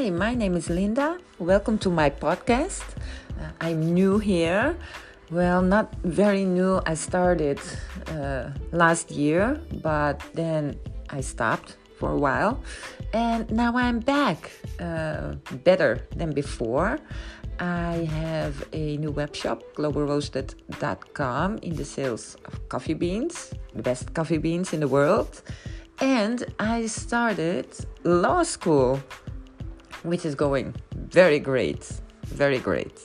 Hi, my name is Linda. Welcome to my podcast. Uh, I'm new here. Well, not very new. I started uh, last year, but then I stopped for a while. And now I'm back, uh, better than before. I have a new web shop, globalroasted.com, in the sales of coffee beans, the best coffee beans in the world. And I started law school which is going very great, very great.